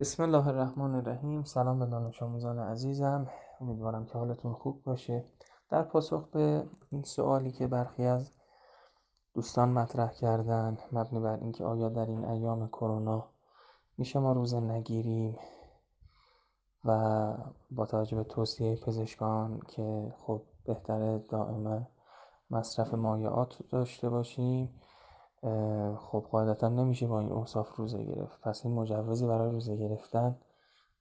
بسم الله الرحمن الرحیم. سلام به دانش آموزان عزیزم. امیدوارم که حالتون خوب باشه. در پاسخ به این سوالی که برخی از دوستان مطرح کردن مبنی بر اینکه آیا در این ایام کرونا میشه ما روزه نگیریم و با توجه به توصیه پزشکان که خب بهتره دائما مصرف مایعات داشته باشیم خب قاعدتا نمیشه با این اوصاف روزه گرفت. پس این مجوزی برای روزه گرفتن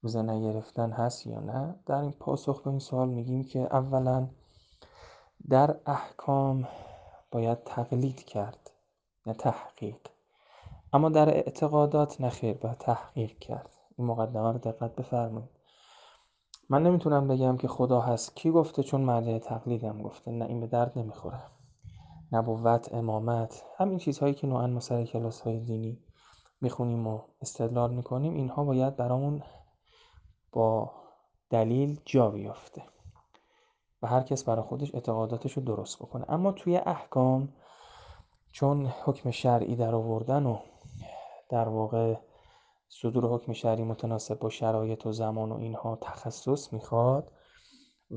روزه نگرفتن هست یا نه؟ در این پاسخ به این سوال میگیم که اولا در احکام باید تقلید کرد نه تحقیق. اما در اعتقادات نخیر باید تحقیق کرد. این مقدمه رو دقت بفرمایید. من نمی‌تونم بگم که خدا هست. کی گفته؟ چون مرجع تقلیدم گفته. نه این به درد نمی‌خوره. نبوت امامت همین چیزهایی که نوعا ما سر کلاس های دینی می‌خونیم و استدلال می‌کنیم اینها باید برامون با دلیل جا بیافته و هر کس برای خودش اعتقاداتش رو درست بکنه. اما توی احکام چون حکم شرعی در آوردن و در واقع صدور حکم شرعی متناسب با شرایط و زمان و اینها تخصص می‌خواد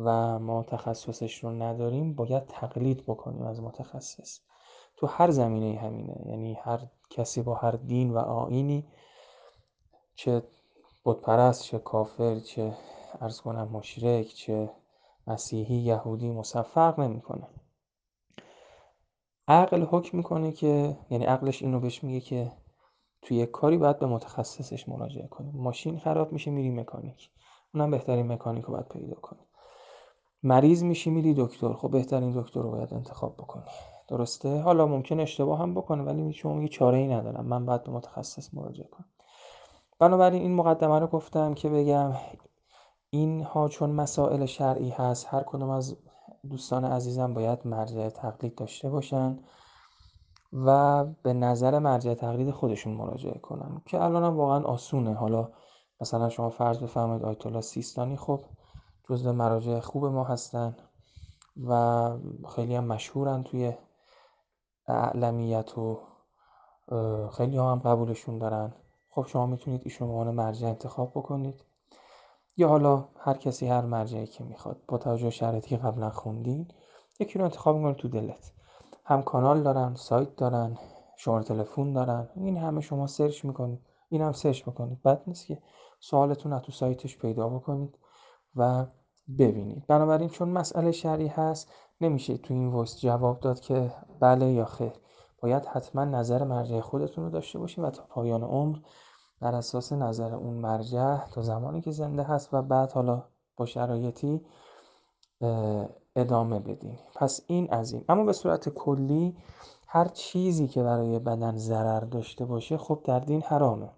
و ما تخصصش رو نداریم باید تقلید بکنیم از متخصص. تو هر زمینه همینه. یعنی هر کسی با هر دین و آینی چه بتپرست چه کافر چه ارز کنم مشرک چه مسیحی یهودی مصفق نمی‌کنه. عقل حکم می‌کنه که یعنی عقلش اینو بهش میگه که توی یک کاری باید به متخصصش مراجعه کنیم ماشین خراب میشه میری مکانیک. اونم بهترین مکانیک رو باید پیدا کنی. مریض میشی میری دکتر. خب بهترین دکتر رو باید انتخاب بکنی. درسته؟ حالا ممکن اشتباه هم بکنه ولی شما میگی چاره ای ندارم. من باید به متخصص مراجعه کنم. بنابراین این مقدمه رو گفتم که بگم اینها چون مسائل شرعی هست هر کدوم از دوستان عزیزم باید مرجع تقلید داشته باشن و به نظر مرجع تقلید خودشون مراجعه کنن که الان هم واقعا آسونه. حالا مثلا شما فرض بفرمایید آیت الله سیستانی خب جزو مراجع خوب ما هستن و خیلی هم مشهورن توی اعلمیت و خیلی هم قبولشون دارن. خب شما می‌تونید ایشون عنوان مرجع انتخاب بکنید. یا حالا هر کسی هر مرجعی که می‌خواد. با توجه شرایطی که قبلا خوندین یکی رو انتخاب می‌کنید تو دلت. هم کانال دارن سایت دارن شماره تلفن دارن. این همه شما search می‌کنید. این هم search بکنید. بد نیست که سوالتون رو تو سایتش پیدا بکنید. و ببینید. بنابراین چون مسئله شرعی هست نمیشه تو این voice جواب داد که بله یا خیر. باید حتما نظر مرجع خودتون رو داشته باشین و تا پایان عمر بر اساس نظر اون مرجع تا زمانی که زنده هست و بعد حالا با شرایطی ادامه بدین. پس این از این. اما به صورت کلی هر چیزی که برای بدن ضرر داشته باشه خب در دین حرامه.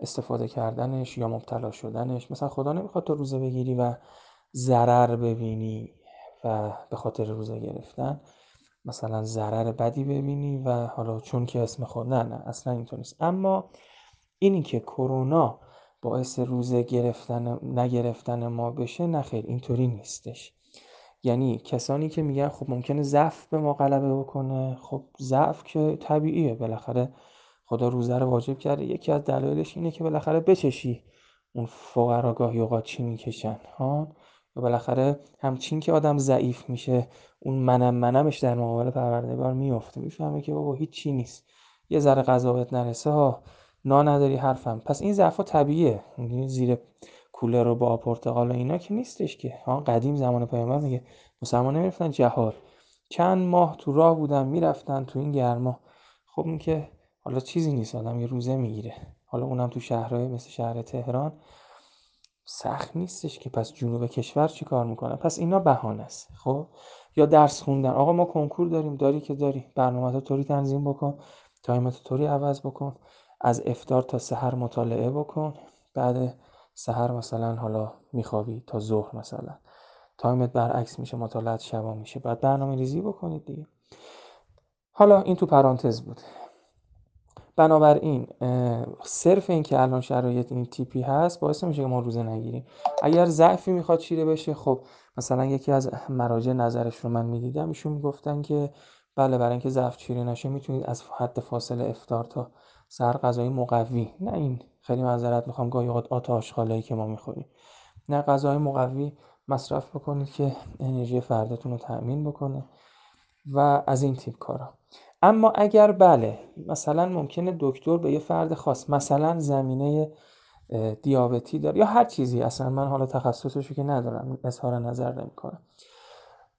استفاده کردنش یا مبتلا شدنش. مثلا خدا نمی‌خواد تو روزه بگیری و ضرر ببینی و به خاطر روزه گرفتن مثلا ضرر بدی ببینی و حالا چون که اسم خود نه نه اصلا اینطور نیست. اما اینی که کرونا باعث روزه گرفتن نگرفتن ما بشه نه خیر اینطوری نیستش. یعنی کسانی که میگن خب ممکنه ضعف به ما غلبه بکنه خب ضعف که طبیعیه بالاخره خدا روزه رو واجب کرده. یکی از دلایلش اینه که بالاخره بچشی اون فقرا گاهی اوقات چی می‌کشن ها؟ و بالاخره همچین که آدم ضعیف میشه اون منم منمش در مقابل پروردگار میفته می‌فهمه که بابا هیچ چی نیست. یه ذره بهت نرسه ها؟ نا نداری حرفم. پس این ضعف طبیعیه. زیر کولر رو با پرتقال و اینا که نیستش که ها؟ قدیم زمان پیامبر میگه مسلمان نمی‌رفتن جهاد. چند ماه تو راه بودن می‌رفتن تو این گرما. خب این که حالا چیزی نیست آدم یه روزه می‌گیره. حالا اونم تو شهرهای مثل شهر تهران سخت نیستش که پس جنوب کشور چی کار می‌کنن پس اینا بهانه است. خب؟ یا درس خوندن. آقا ما کنکور داریم داری که داری. برنامه تو طوری تنظیم بکن تایمت طوری عوض بکن. از افطار تا سحر مطالعه بکن. بعد سحر مثلا حالا میخوابی تا ظهر مثلا. تایمت برعکس میشه مطالعات شبا میشه. بعد برنامه ریزی بکنید دیگه. حالا این تو پرانتز بود. بنابراین صرف این که الان شرایط این تیپی هست باعث میشه که ما روزه نگیریم. اگر ضعفی می‌خواد چیره بشه خب مثلا یکی از مراجع نظرش رو من می‌دیدم ایشون می‌گفتن که بله برای اینکه ضعف چیره نشه می‌تونید از حد فاصله افتار تا سر غذای مقوی. نه این خیلی معذرت می‌خوام گاهی اوقات آتا آشغالایی که ما می‌خوریم. نه غذای مقوی مصرف بکنید که انرژی فردتون رو تأمین بکنه و از این تیپ کارا. اما اگر بله مثلا ممکنه دکتر به یه فرد خاص مثلا زمینه دیابتی داره یا هر چیزی اصلا من حالا تخصصشو که ندارم اظهار نظر نمی‌کنم.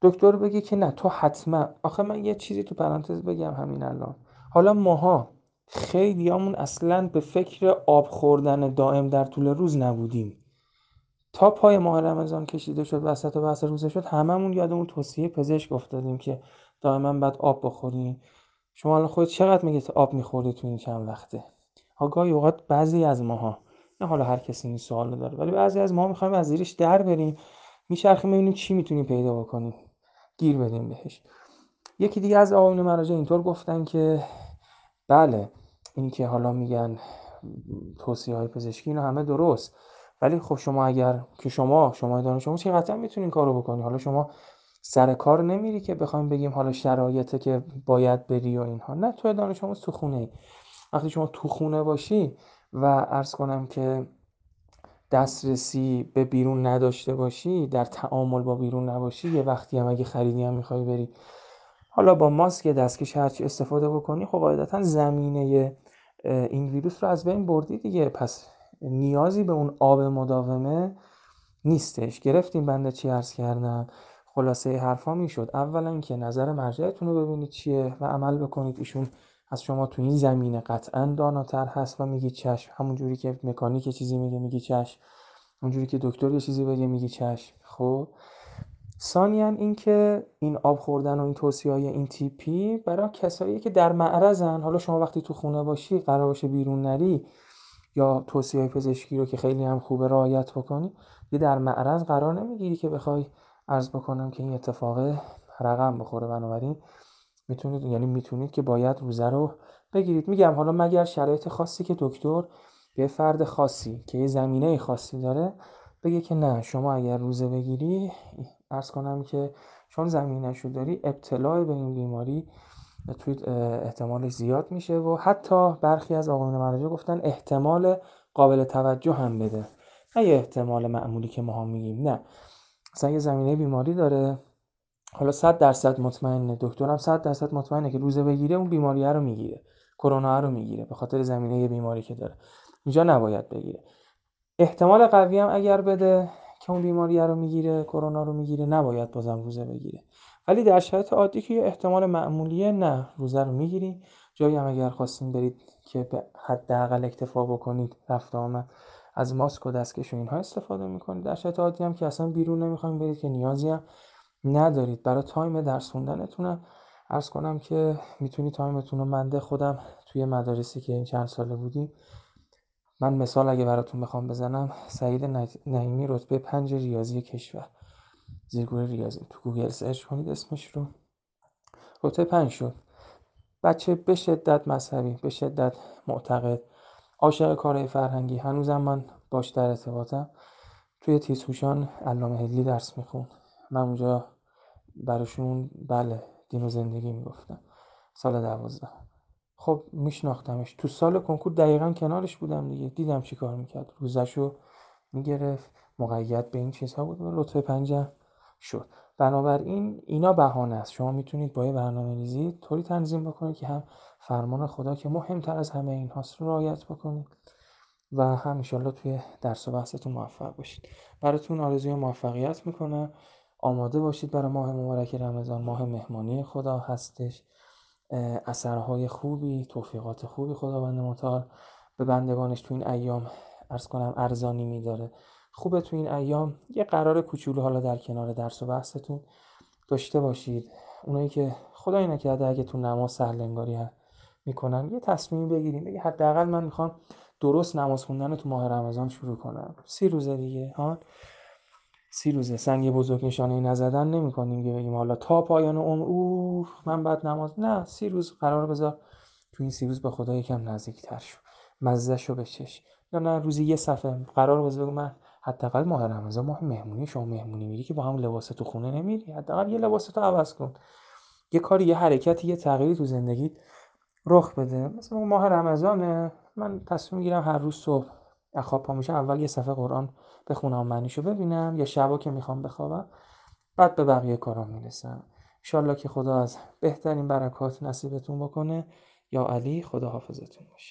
دکتر بگه که نه تو حتما آخه من یه چیزی تو پرانتز بگم همین الان. حالا ماها خیلیامون اصلا به فکر آب خوردن دائم در طول روز نبودیم. تا پای ماه رمضان کشیده شد وسط و بحث روزه شد هممون یادمون توصیه پزشک افتادیم که دائما بعد آب بخوریم. شما الان خودت چقدر میگه آب می‌خوری تو این چند وقته؟ ها گاهی اوقات بعضی از ماها نه حالا هر کسی این سوال داره ولی بعضی از ما می‌خوایم از زیرش در بریم میچرخیم ببینیم چی می‌تونیم پیدا بکنیم گیر بدیم بهش. یکی دیگه از آقایون مراجع اینطور گفتن که بله این که حالا میگن توصیه های پزشکی اینو همه درست ولی خب شما اگر که شما شما دانش آموز که قطعا می‌تونین کارو بکنی. حالا شما سر کار نمیری که بخوایم بگیم حالا شرایطه که باید بری و اینها. نه تو دانش آموز تو خونه وقتی شما تو خونه باشی و عرض کنم که دسترسی به بیرون نداشته باشی در تعامل با بیرون نباشی یه وقتی هم اگه خریدی هم می‌خوای بری. حالا با ماسک دستکش هرچی استفاده بکنی خب قاعدتا زمینه این ویروس رو از بین بردی دیگه. پس نیازی به اون آب مداومه نیستش. گرفتیم بنده چی عرض کردم؟ خلاصه حرفا می‌شد. اولا که نظر مرجعتون رو ببینید چیه و عمل بکنید. ایشون از شما تو این زمینه قطعا داناتر هست و میگی چشم همون جوری که مکانیک چیزی میگه میگی چشم اونجوری که دکتر یه چیزی بگه میگی چشم خب. ثانیا اینکه این آب خوردن و این توصیه های این تیپی برای کسایی که در معرضن حالا شما وقتی تو خونه باشی قرار باشه بیرون نری یا توصیه پزشکی رو که خیلی هم خوبه رعایت بکنی یه در معرض قرار نمی‌گیری که بخوای عرض بکنم که این اتفاق رقم بخوره بنابراین. می‌تونید یعنی می‌تونید که باید روزه رو بگیرید. میگم حالا مگر شرایط خاصی که دکتر به فرد خاصی که یه زمینه خاصی داره بگه که نه شما اگر روزه بگیری ارز کنم که چون زمینش رو داری ابتلاع به این بیماری توی احتمالش زیاد میشه و حتی برخی از آقایون مراجع گفتن احتمال قابل توجه هم بده. نه احتمال معمولی که ما هم میگیم نه. مثلا یه زمینه بیماری داره. حالا 100 درصد مطمئنه. دکترم 100 درصد مطمئنه که روزه بگیره اون بیماری رو می‌گیره. کرونا رو می‌گیره به خاطر زمینه بیماری که داره. اینجا نباید بگیره. احتمال قوی هم اگر بده که اون بیماری رو می‌گیره کرونا رو می‌گیره نباید بازم روزه بگیره. ولی در شرایط عادی که احتمال معمولیه نه روزه رو می‌گیری جایی هم اگر خواستین برید که به حداقل اکتفا بکنید رفت آمد. از ماسک و دستکش و اینها استفاده می‌کنید در شرایط عادی هم که اصلا بیرون نمی‌خوایم برید که نیازی هم ندارید. برای تایم درس خوندنتون عرض کنم که می‌تونی time تون رو بنده خودم توی مدارسی که این چند ساله بودیم من مثال اگه براتون بخوام بزنم سعید نعیمی رتبه پنج ریاضی کشور. زیرگروه ریاضی. تو Google search کنید اسمش رو. رتبه پنج شد. بچه به شدت مذهبی به شدت معتقد. عاشق کارهای فرهنگی. هنوزم من باش در ارتباطم. توی تیزهوشان علامه حلی درس می‌خوند. من اونجا براشون بله دین و زندگی می‌گفتم. سال دوازده. خب میشناختمش. تو سال کنکور دقیقا کنارش بودم دیگه. دیدم چی کار می‌کرد. روزشو می‌گرفت. مقید به این چیزها بود. و لطفه پنجم شد. بنابراین اینا بهانه است. شما می‌تونید با یه برنامه ریزی طوری تنظیم بکنید که هم فرمان خدا که مهمتر از همه این هاست رو رعایت بکنید و هم انشالله توی درس و بحثتون موفق باشید. براتون آرزوی موفقیت می‌کنم. آماده باشید برای ماه مبارک رمضان. ماه مهمانی خدا هستش. اثرهای خوبی توفیقات خوبی خداوند متعال به بندگانش تو این ایام ارز کنم ارزانی میداره. خوبه تو این ایام. یه قرار کوچولو حالا در کنار درس و بحثتون داشته باشید. اونایی که خدای نکرده اگه تو نماز سهلنگاری می‌کنن یه تصمیمی بگیریم. بگی حداقل من می‌خوام درست نماز خوندن تو ماه رمضان شروع کنم. سی روزه دیگه ها؟ سی روزه. سنگ بزرگ نشانه نزدن نمی کنیم که بگیم حالا تا پایان عمر اوه من بعد نماز نه سی روز قرار بذار تو این سی روز به خدا یکم نزدیکتر شو. مزه شو بچش. یا نه روزی یه صفحه قرار بذار من حداقل ماه رمضان ماه مهمونی شما مهمونی میری که با هم لباس تو خونه نمیری. حداقل یه لباس تو عوض کن. یه کاری یه حرکتی یه تغییری تو زندگی رخ بده. مثلا ماه رمضانه. من تصمیم می‌گیرم هر روز صبح خواب پا میشم اول یه صفحه قرآن بخونم معنیشو ببینم. یا شبا که می‌خوام بخوابم بعد به بقیه کارام می‌رسم. انشالله که خدا از بهترین برکات نصیبتون بکنه. یا علی خدا حافظتون باشه.